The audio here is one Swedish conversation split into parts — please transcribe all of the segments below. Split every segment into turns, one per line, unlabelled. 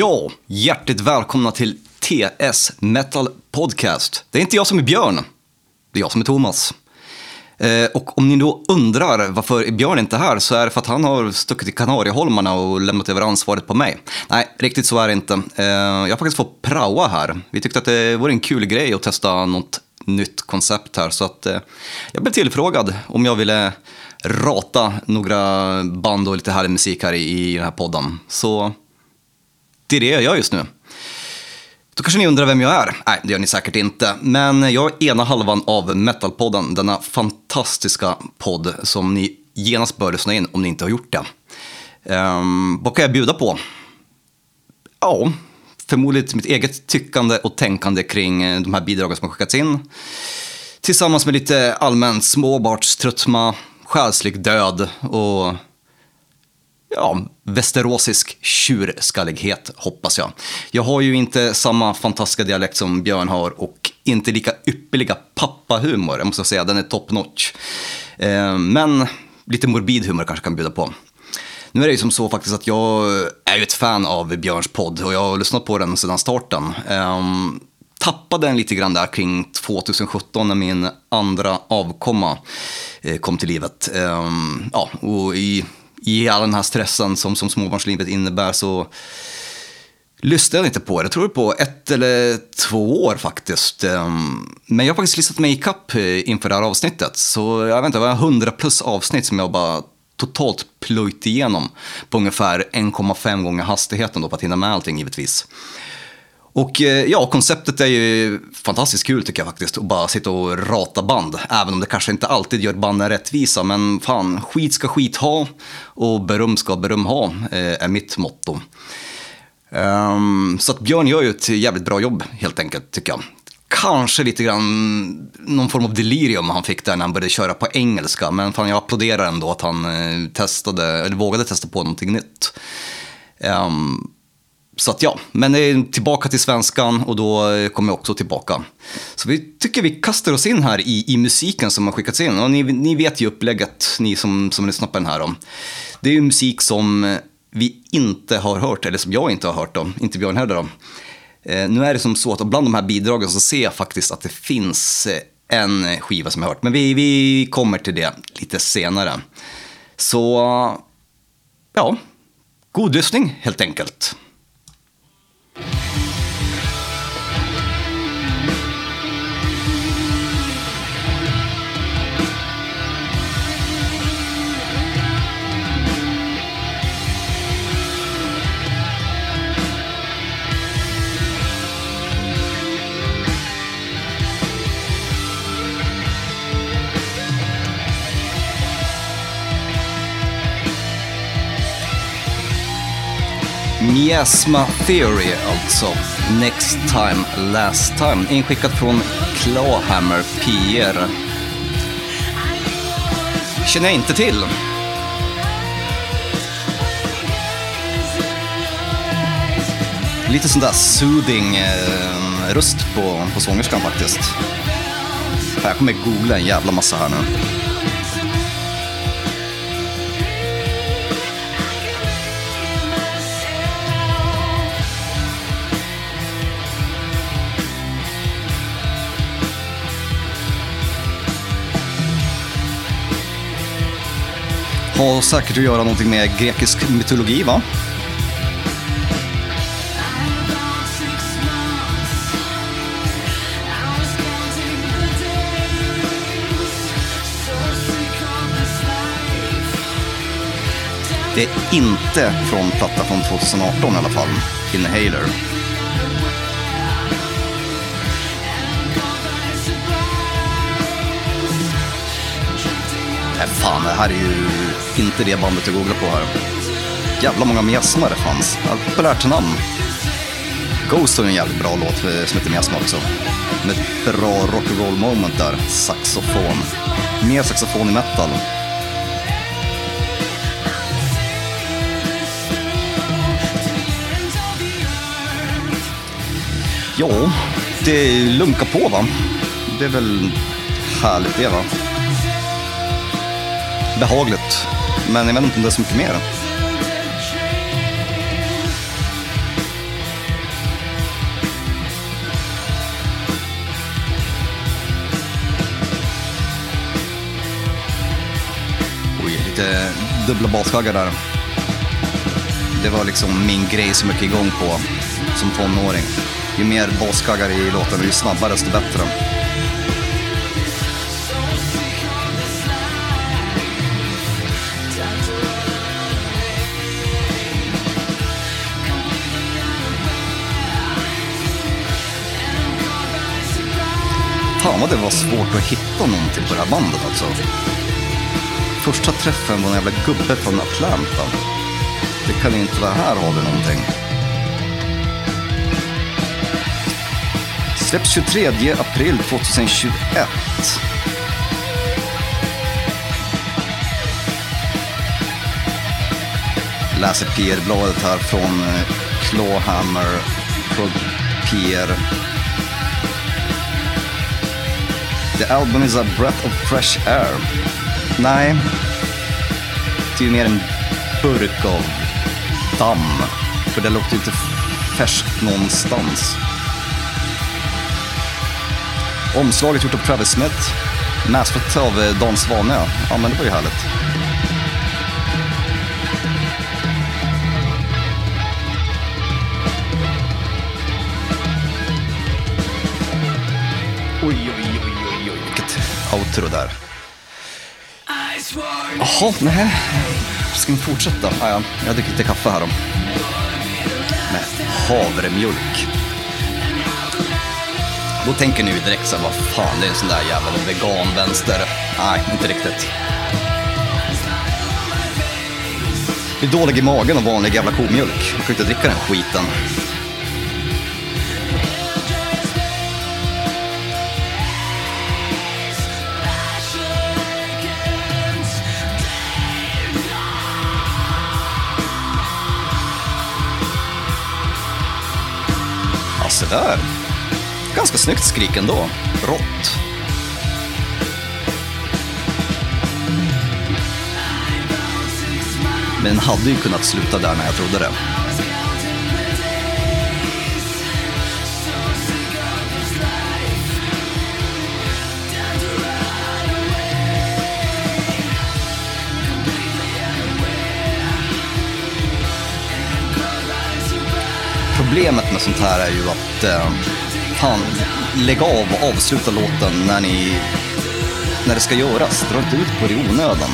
Ja, hjärtligt välkomna till TS Metal Podcast. Det är inte jag som är Björn, det är jag som är Thomas. Eh, och om ni då undrar varför Björn inte är här så är det för att han har stuckit till Kanarieholmarna och lämnat över ansvaret på mig. Nej, riktigt så är det inte. Eh, jag har faktiskt fått praoa här. Vi tyckte att det vore en kul grej att testa något nytt koncept här så att eh, jag blev tillfrågad om jag ville rata några band och lite härlig musik här i, i den här podden. Så det är det jag gör just nu. Då kanske ni undrar vem jag är? Nej, det gör ni säkert inte. Men jag är ena halvan av Metalpodden, denna fantastiska podd som ni genast bör lyssna in om ni inte har gjort det. Um, vad kan jag bjuda på? Ja, förmodligen mitt eget tyckande och tänkande kring eh, de här bidragen som har skickats in. Tillsammans med lite allmänt småbarnströttma, själslig död och ja, västerosisk tjurskallighet, hoppas jag. Jag har ju inte samma fantastiska dialekt som Björn har och inte lika ypperliga pappahumor, jag måste säga, den är top notch. Eh, men lite morbid humor kanske kan bjuda på. Nu är det ju som så faktiskt att jag är ju ett fan av Björns podd och jag har lyssnat på den sedan starten. Um, tappade den lite grann där kring 2017 när min andra avkomma eh, kom till livet. Um, ja, och i i all den här stressen som, som småbarnslivet innebär så lyssnade jag inte på det. Jag tror på ett eller två år faktiskt. Ehm, men jag har faktiskt listat mig ikapp eh, inför det här avsnittet. Så jag vet inte, det var 100 plus avsnitt som jag bara totalt plöjt igenom på ungefär 1,5 gånger hastigheten då för att hinna med allting givetvis. Och eh, ja, konceptet är ju fantastiskt kul tycker jag faktiskt. Att bara sitta och rata band. Även om det kanske inte alltid gör banden rättvisa. Men fan, skit ska skit ha och beröm ska beröm ha, eh, är mitt motto. Um, så att Björn gör ju ett jävligt bra jobb helt enkelt, tycker jag. Kanske lite grann någon form av delirium han fick där när han började köra på engelska. Men fan, jag applåderar ändå att han eh, testade, eller vågade testa på någonting nytt. Um, så att ja, men tillbaka till svenskan och då eh, kommer jag också tillbaka. Så vi tycker vi kastar oss in här i, i musiken som har skickats in. Och ni, ni vet ju upplägget, ni som, som lyssnar på den här. Om. Det är ju musik som eh, vi inte har hört, eller som jag inte har hört, om, inte Björn heller. Om. Eh, nu är det som så att bland de här bidragen så ser jag faktiskt att det finns eh, en skiva som jag har hört. Men vi, vi kommer till det lite senare. Så, ja, god lyssning helt enkelt. Bye. Miasma Theory alltså. Next time, last time. Inskickat från Clawhammer PR. Känner jag inte till. Lite sån där soothing eh, röst på, på sångerskan faktiskt. Jag kommer googla en jävla massa här nu. Har säkert att göra någonting med grekisk mytologi, va? Det är inte från platta från 2018 i alla fall, Inhaler. Nej, fan, det här är ju inte det bandet jag googlar på här. Jävla många Mesmar det fanns. Populärt namn. Ghost har en jävligt bra låt som heter Mesma också. Med ett bra rock'n'roll moment där. Saxofon. Mer saxofon i metal. Ja, det lunkar på va. Det är väl härligt det va behagligt. Men jag vet inte om det är så mycket mer. Oj, lite dubbla basskaggar där. Det var liksom min grej som jag gick igång på som tonåring. Ju mer basskaggar i låten, ju snabbare desto bättre. Fan vad det var svårt att hitta någonting på det här bandet alltså. Första träffen var en jävla gubbe från Atlanta. Det kan inte vara här har vi någonting. Släpps 23 april 2021. Läser PR-bladet här från eh, Clawhammer, Clawhammer PR. The album is a breath of fresh air. Nej, det är ju mer en burk av damm. För det låter ju inte färskt någonstans. Omslaget gjort av Travis Smith. Mastrat av Dan Svane. Ja, men det var ju härligt. Outro där. Jaha, nej. Ska vi fortsätta? Ah, ja, jag dricker lite kaffe här då. Med havremjölk. Då tänker ni ju direkt så här, vad fan, det är en sån där jävla veganvänster. Nej, inte riktigt. Det är dålig i magen av vanlig jävla komjölk. Jag kan inte dricka den skiten. Där. Ganska snyggt skrik ändå. Rått. Men hade ju kunnat sluta där när jag trodde det. Med sånt här är ju att eh, fan, lägg av och avsluta låten när ni när det ska göras. Dra inte ut på det i onödan.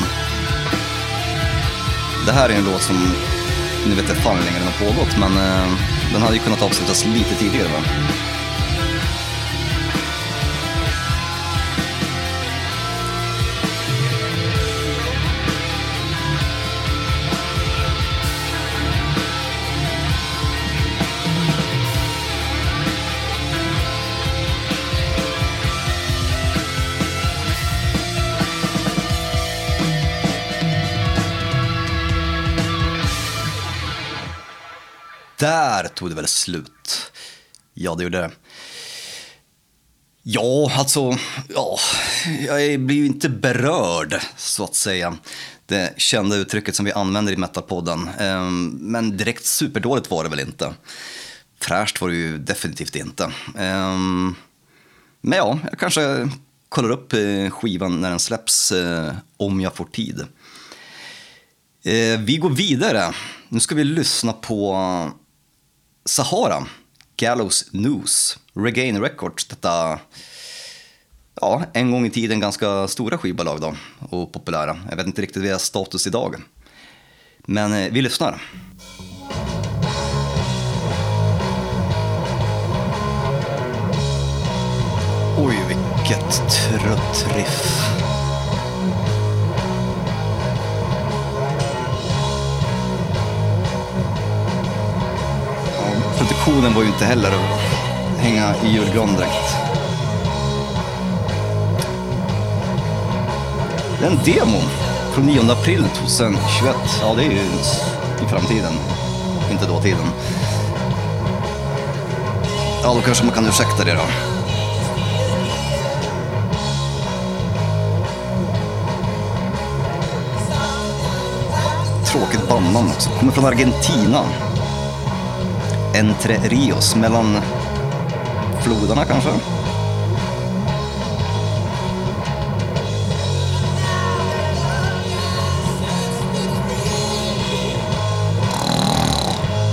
Det här är en låt som, ni vet inte fan hur länge den har pågått, men eh, den hade ju kunnat avslutas lite tidigare va? Där tog det väl slut. Ja, det gjorde det. Ja, alltså, ja, jag blir ju inte berörd, så att säga. Det kända uttrycket som vi använder i Metalpodden. Ehm, men direkt superdåligt var det väl inte. Fräscht var det ju definitivt inte. Ehm, men ja, jag kanske kollar upp eh, skivan när den släpps, eh, om jag får tid. Eh, vi går vidare. Nu ska vi lyssna på Sahara, Gallows News, Regain Records, detta ja, en gång i tiden ganska stora skivbolag då, och populära. Jag vet inte riktigt deras status idag. Men eh, vi lyssnar. Oj, vilket trött riff. Ambitionen var ju inte heller att hänga i julgran direkt. Det är en demo från 9 april 2021. Ja, det är ju i framtiden, inte dåtiden. Ja, då kanske man kan ursäkta det då. Tråkigt bandnamn också. Kommer från Argentina. Entre Rios, mellan floderna kanske?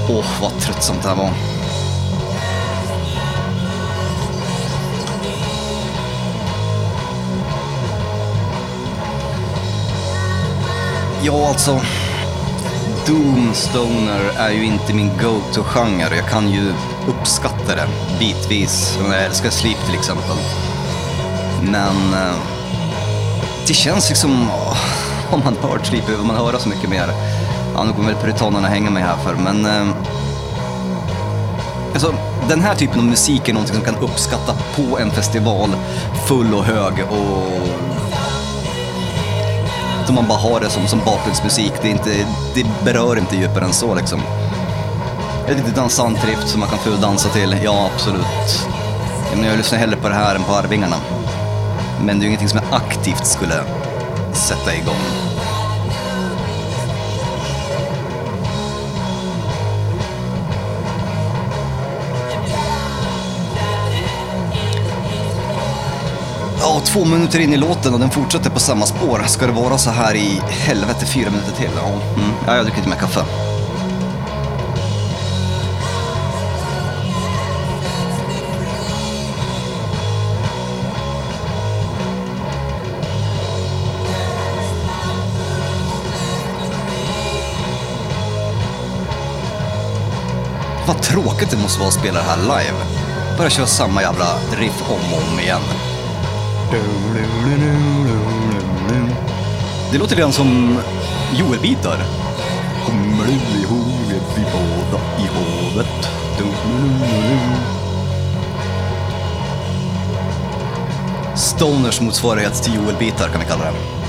Åh, oh, vad tröttsamt det här var. Ja, alltså. Doomstoner är ju inte min go-to-genre. Jag kan ju uppskatta det bitvis. Jag älskar Sleep till exempel. Men eh, det känns liksom, åh, om man hört Sleep behöver man höra så mycket mer. Ja, nu kommer väl puritanerna hänga mig här för, men eh, Alltså, den här typen av musik är någonting som kan uppskatta på en festival, full och hög och om man bara har det som, som bakgrundsmusik. Det, är inte, det berör inte djupare än så liksom. Ett litet dansanttrift som man kan få dansa till, ja absolut. Jag lyssnar hellre på det här än på Arvingarna. Men det är ju ingenting som jag aktivt skulle sätta igång. Två minuter in i låten och den fortsätter på samma spår. Ska det vara så här i helvete fyra minuter till? Ja, mm. ja jag dricker lite mer kaffe. Vad tråkigt det måste vara att spela det här live. Bara köra samma jävla riff om och om igen. Det låter redan som Joel-bitar. Du ihåg att vi båda i havet? Stoners motsvarighet till Joel-bitar kan vi kalla det.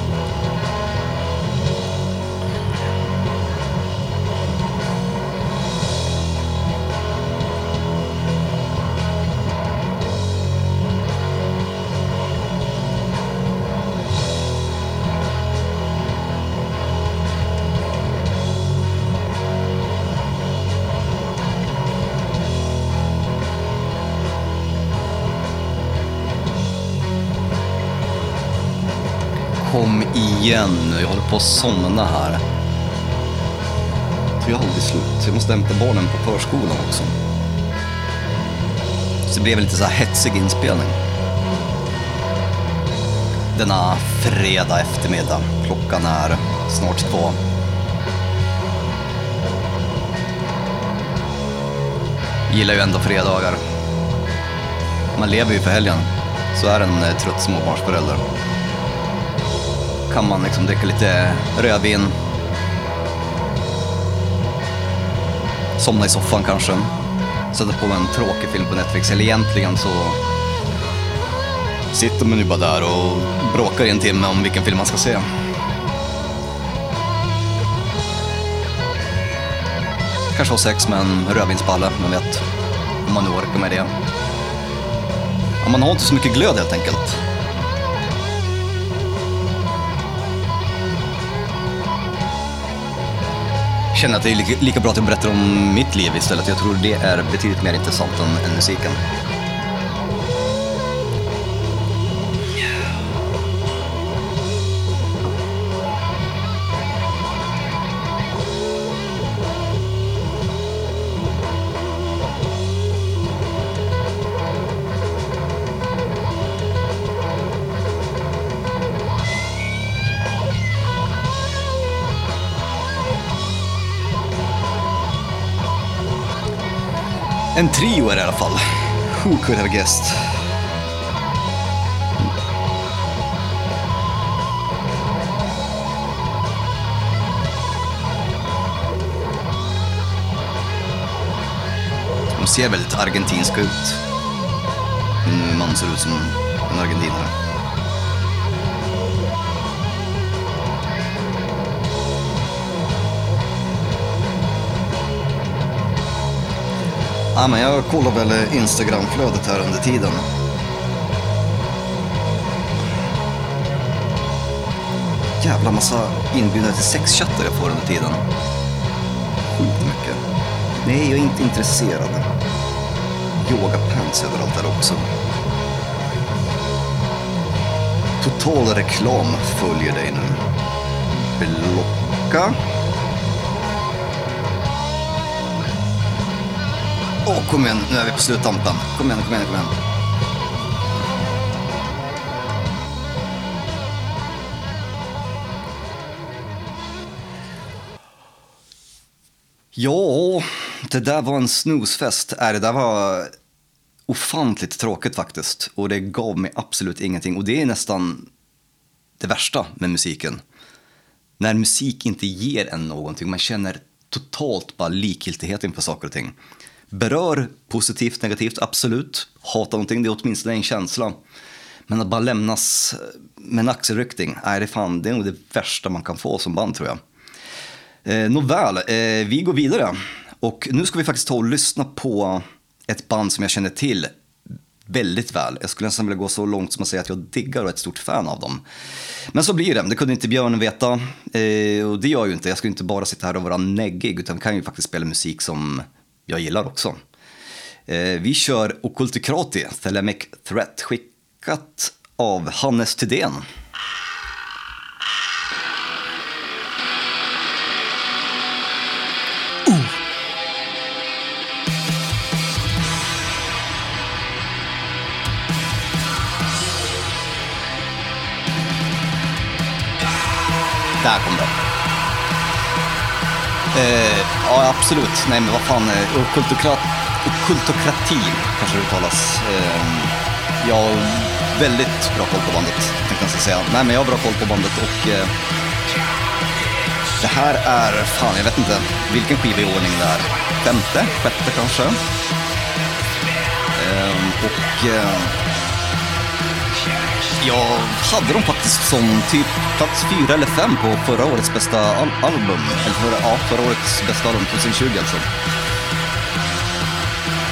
Igen nu, jag håller på att somna här. Det är aldrig slut. Jag måste hämta barnen på förskolan också. Så det blev en lite så här hetsig inspelning. Denna fredag eftermiddag. Klockan är snart två. Gillar ju ändå fredagar. Man lever ju för helgen. Så är en eh, trött småbarnsförälder kan man liksom dricka lite rödvin. Somna i soffan kanske. Sätta på en tråkig film på Netflix. Eller egentligen så sitter man ju bara där och bråkar i en timme om vilken film man ska se. Kanske ha sex med en rödvinsballe, man vet. Om man nu orkar med det. Ja, man har inte så mycket glöd helt enkelt. Känner att det är lika, lika bra att jag berättar om mitt liv istället. Jag tror det är betydligt mer intressant än, än musiken. En trio är det i alla fall. Who could have guessed? De ser väldigt argentinska ut. En man ser ut som en argentinare. Ja, men jag kollar väl Instagramflödet här under tiden. Jävla massa inbjudningar till sexchattar jag får under tiden. Sjukt mycket. Nej, jag är inte intresserad. Yogapants överallt där också. Total reklam följer dig nu. Blocka. Åh, kom igen, nu är vi på sluttampen. Kom igen, kom igen, kom igen. Ja, det där var en snusfest. Äh, det där var ofantligt tråkigt faktiskt. Och det gav mig absolut ingenting. Och det är nästan det värsta med musiken. När musik inte ger en någonting. Man känner totalt bara likgiltighet inför saker och ting. Berör positivt, negativt, absolut. Hata någonting, det är åtminstone en känsla. Men att bara lämnas eh, med en axelryckning, nej det, fan, det är nog det värsta man kan få som band tror jag. Eh, Nåväl, eh, vi går vidare. Och nu ska vi faktiskt ta och lyssna på ett band som jag känner till väldigt väl. Jag skulle nästan vilja gå så långt som att säga att jag diggar och är ett stort fan av dem. Men så blir det, det kunde inte Björn veta. Eh, och det gör jag ju inte, jag ska inte bara sitta här och vara neggig, utan kan ju faktiskt spela musik som jag gillar också. Eh, vi kör Occulticrati, Thelemic Threat, skickat av Hannes Tidén. Uh. Där kom det. Eh, ja, absolut. Nej, men vad fan. Eh, okultokrat, okultokrati kanske det uttalas. Eh, jag har väldigt bra koll på bandet, tänkte jag säga. Nej, men jag har bra koll på bandet och eh, det här är, fan jag vet inte vilken skiva i ordning det är. Femte, sjätte kanske. Eh, och eh, jag hade dem faktiskt som typ plats fyra eller fem på förra årets bästa al album. Eller förra, ja, förra årets bästa album, 2020 alltså.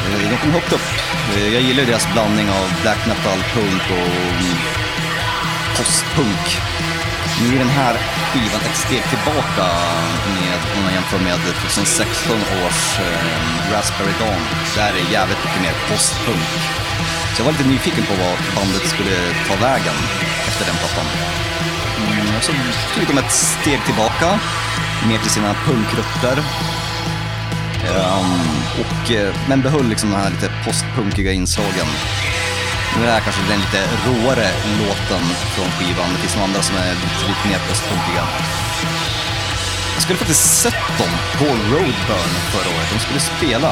Eh, de kom högt upp. Eh, jag gillar deras blandning av black metal, punk och mm, postpunk. Nu är den här skivan ett steg tillbaka med, om man jämför med 2016 års eh, Raspberry Dawn. Där är det jävligt mycket mer postpunk. Så jag var lite nyfiken på vad bandet skulle ta vägen efter den plattan. Mm, så tog de ett steg tillbaka, mer till sina punkrötter. Um, och, eh, men behöll liksom de här lite postpunkiga inslagen. Nu är det här kanske den lite råare låten från skivan. Det finns några andra som är lite mer postpunkiga. Jag skulle faktiskt sett dem på Roadburn förra året. De skulle spela.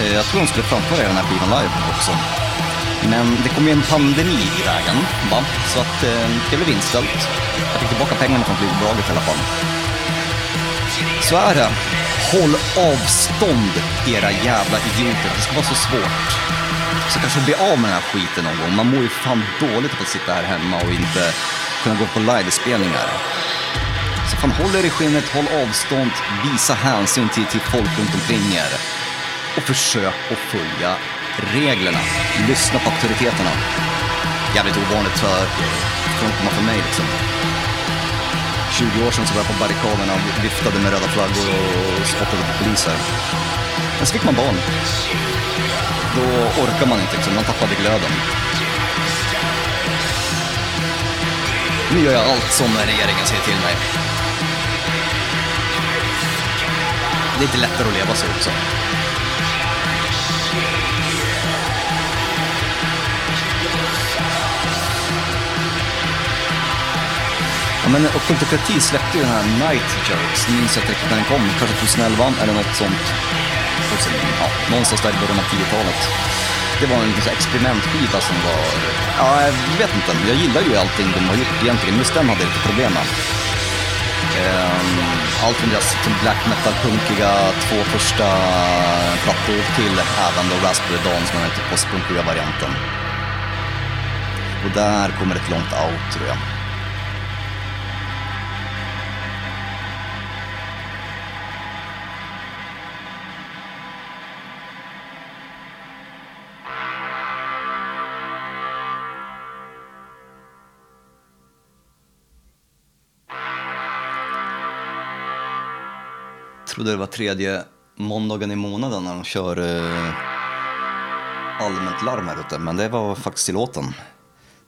Eh, jag tror de skulle framföra den här skivan live också. Men det kom ju en pandemi i vägen, va? så att eh, det blev inställt. Jag fick tillbaka pengarna från flygbolaget i alla fall. Så är det. Håll avstånd, era jävla idioter. Det ska vara så svårt. Så kanske bli av med den här skiten någon gång. Man mår ju fan dåligt av att sitta här hemma och inte kunna gå på livespelningar. Så fan, håll er i skinnet, håll avstånd, visa hänsyn till, till folk runt omkring er. Och försök att följa reglerna. Lyssna på auktoriteterna. Jävligt ovanligt för, för att komma från mig liksom. 20 år sedan så var jag på barrikaderna och viftade med röda flaggor och spottade på poliser. Men så fick man barn. Då orkar man inte liksom, man tappade glöden. Nu gör jag allt som regeringen säger till mig. Det är lite lättare att leva så också. Men Occultocraty släppte ju den här Night Jokes, minns jag inte när den kom, kanske 2011 eller något sånt. Ja, någonstans där i början av 10-talet. Det var en liten experimentskiva som var, ja jag vet inte, jag gillar ju allting de har gjort egentligen, just den hade jag lite problem med. Um, allt från deras liksom black metal-punkiga två första plattor till även då Raspberry Dawn som är den typ postpunkiga varianten. Och där kommer ett långt out tror trodde det var tredje måndagen i månaden när de kör eh, allmänt larm här ute, men det var faktiskt i låten.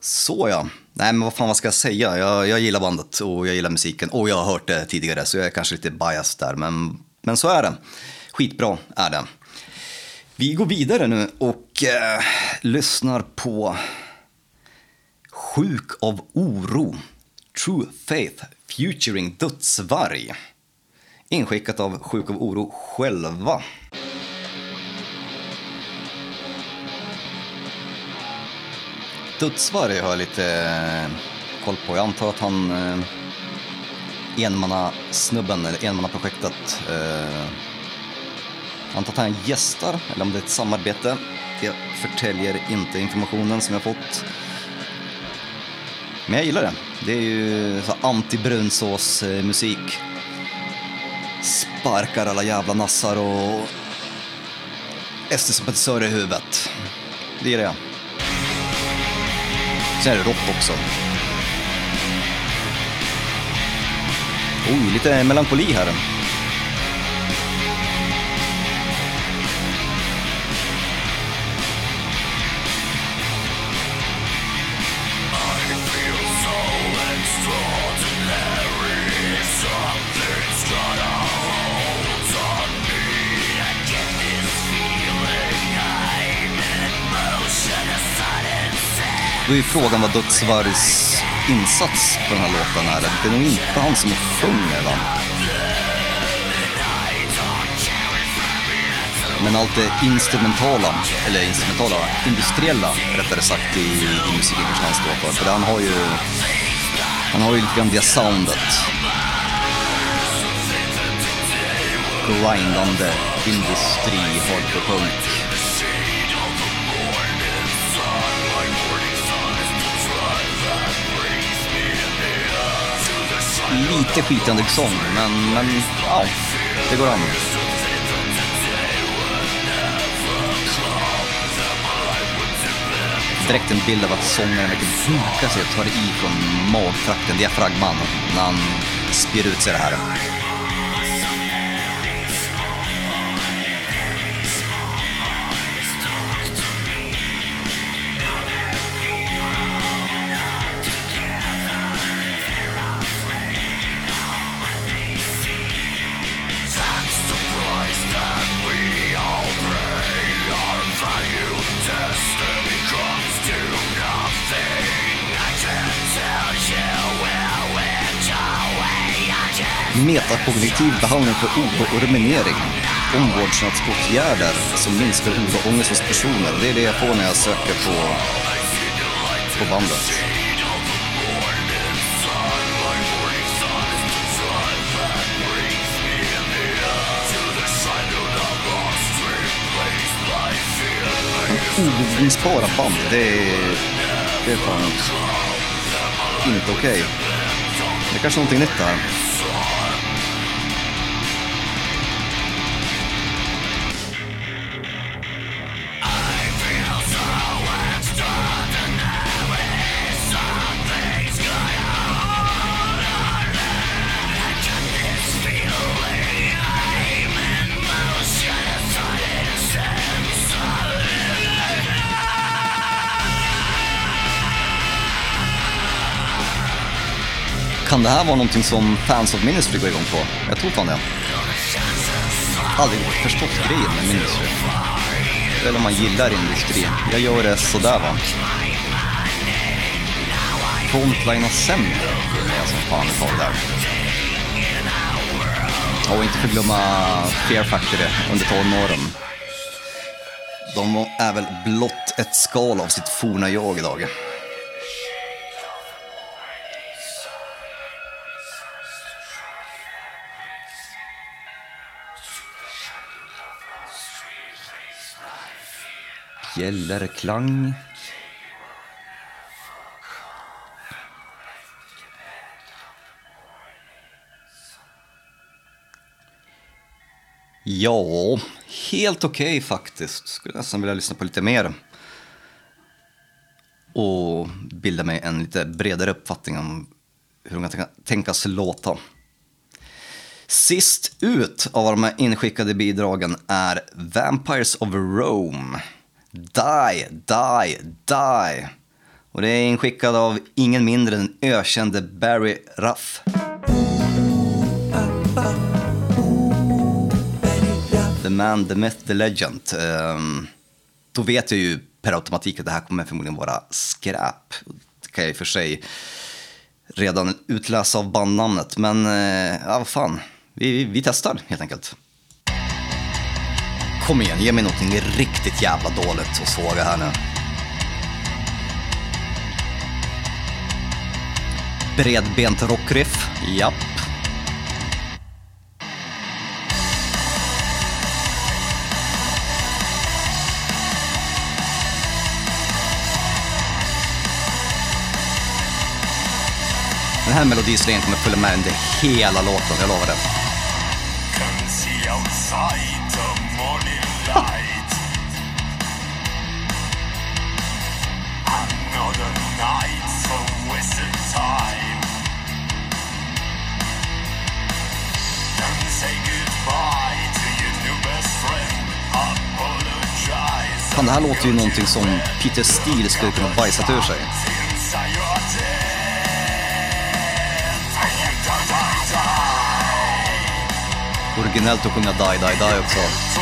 Så ja, nej men vad fan vad ska jag säga? Jag, jag gillar bandet och jag gillar musiken och jag har hört det tidigare så jag är kanske lite biased där, men, men så är det. Skitbra är det. Vi går vidare nu och eh, lyssnar på Sjuk av oro. True Faith featuring Dödsvarg. Inskickat av Sjuk av oro själva. Dödsvarg har jag lite eh, koll på. Jag antar att han eh, enmanna-snubben, eller enmanna-projektet. Eh, jag antar att han gästar, eller om det är ett samarbete. Jag förtäljer inte informationen som jag fått. Men jag gillar det. Det är ju anti-brunsås-musik. Eh, Sparkar alla jävla nassar och SD-sympatisörer i huvudet. Det gillar jag. Sen är det rock också. Oj, lite melankoli här. Då är ju frågan vad Dödsvargs insats på den här låten är. Det är nog inte han som sjunger va? Men allt det instrumentala, eller instrumentala, industriella rättare sagt i, i musiken kanske han står för. För han har ju, han har ju lite grann det soundet. Grindande industri, hardcore punk. Lite skitande sång, liksom, men, men ja, det går an. Direkt en bild av att sångaren verkligen hukar sig och tar i från magtrakten, diafragman, när han spyr ut sig det här. Metakognitiv behandling för oro och ruminering. Omvårdnadsåtgärder som minskar oro och ångest hos personer. Det är det jag får när jag söker på, på bandet. Obevisbara band, det är, det är fan inte okej. Okay. Det är kanske någonting nytt det här. Det här var någonting som fans of Ministry går igång på? Jag tror fan det. Aldrig förstått grejen med Ministry. Eller om man gillar industri. Jag gör det sådär va. Frontline Assembly gillar jag som fan ett tag där. Och inte förglömma Fear Factory under tonåren. De är väl blott ett skal av sitt forna jag idag. Bjällerklang. Ja, helt okej okay, faktiskt. Skulle nästan vilja lyssna på lite mer. Och bilda mig en lite bredare uppfattning om hur de kan tänkas låta. Sist ut av de här inskickade bidragen är Vampires of Rome. Die, Die, Die. Och det är inskickad av ingen mindre än ökände Barry Ruff. The man, the myth, the legend. Um, då vet jag ju per automatik att det här kommer förmodligen vara skräp. Det kan jag i och för sig redan utläsa av bandnamnet, men uh, ja, vad fan. Vi, vi, vi testar helt enkelt. Kom igen, ge mig någonting riktigt jävla dåligt att såga här nu. Bredbent rockriff, japp. Den här melodislingen kommer följa med under hela låten, jag lovar det. Fan, det här låter ju någonting som Peter Steele skulle kunna bajsat ur sig. Originellt att sjunga Die Die Die också.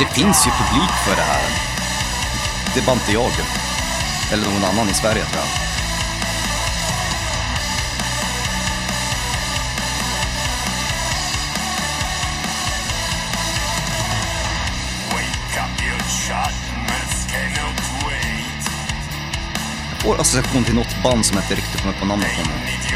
Det finns ju publik för det här. Det är bara inte jag. Eller någon annan i Sverige tror jag.
Wait.
Får association till något band som jag inte riktigt kommer på namnet på nu.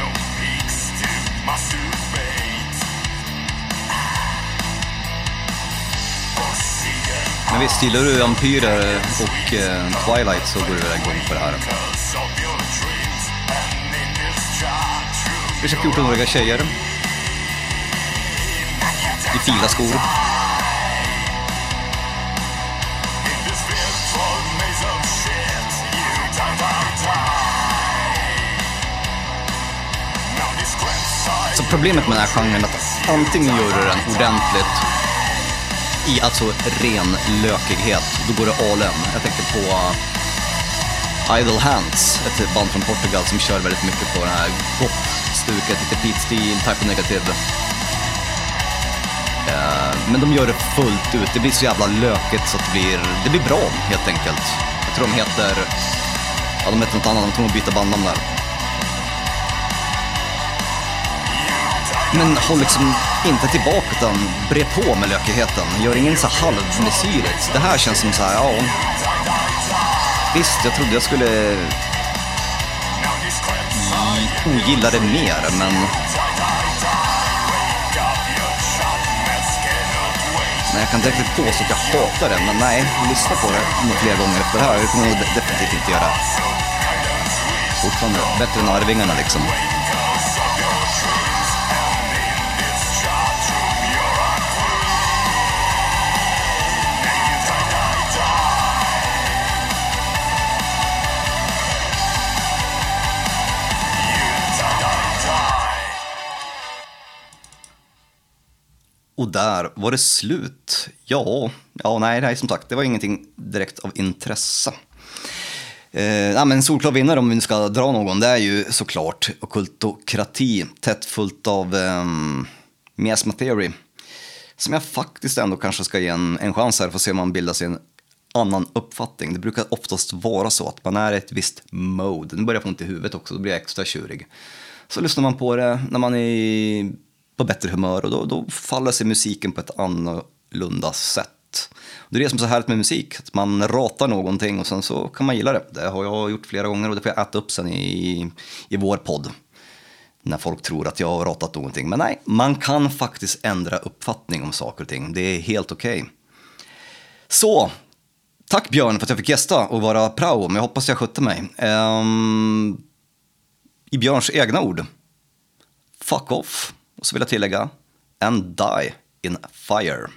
Men visst, gillar du vampyrer och eh, Twilight så går du väl igång på det här.
Vi of
14-åriga tjejer. I fila skor. Så problemet med den här genren är att antingen gör du den ordentligt i alltså ren lökighet, då går det all in. Jag tänker på eh, Idle Hands, ett band från Portugal som kör väldigt mycket på det här pop-stuket, lite Pete Steele, Type of Negative. Eh, men de gör det fullt ut, det blir så jävla lökigt så att det blir, det blir bra helt enkelt. Jag tror de heter, ja de heter något annat, de kommer att byta bandnamn där. Men håll liksom inte tillbaka utan bre på med lökigheten. Gör ingen så halvmesyrigt. Det här känns som så här, ja. Visst, jag trodde jag skulle ogilla det mer, men... Men jag kan inte riktigt påstå att jag hatar det, men nej, lyssna på det några fler gånger efter det här. Det kommer jag nog definitivt inte göra. Fortfarande bättre än Arvingarna liksom. Och där var det slut. Ja, ja nej, nej, som sagt, det var ingenting direkt av intresse. Eh, ja, men en solklar vinnare om vi nu ska dra någon, det är ju såklart ockultokrati tätt fullt av eh, Miasma Theory. Som jag faktiskt ändå kanske ska ge en, en chans här för att se om man bildar sig en annan uppfattning. Det brukar oftast vara så att man är i ett visst mode. Nu börjar jag få ont i huvudet också, då blir jag extra tjurig. Så lyssnar man på det när man är på bättre humör och då, då faller sig musiken på ett annorlunda sätt. Det är det som är så härligt med musik, att man ratar någonting och sen så kan man gilla det. Det har jag gjort flera gånger och det får jag äta upp sen i, i vår podd. När folk tror att jag har ratat någonting. Men nej, man kan faktiskt ändra uppfattning om saker och ting. Det är helt okej. Så, tack Björn för att jag fick gästa och vara prao, men jag hoppas jag skötte mig. Um, I Björns egna ord, fuck off. Och så vill jag tillägga, and die in fire.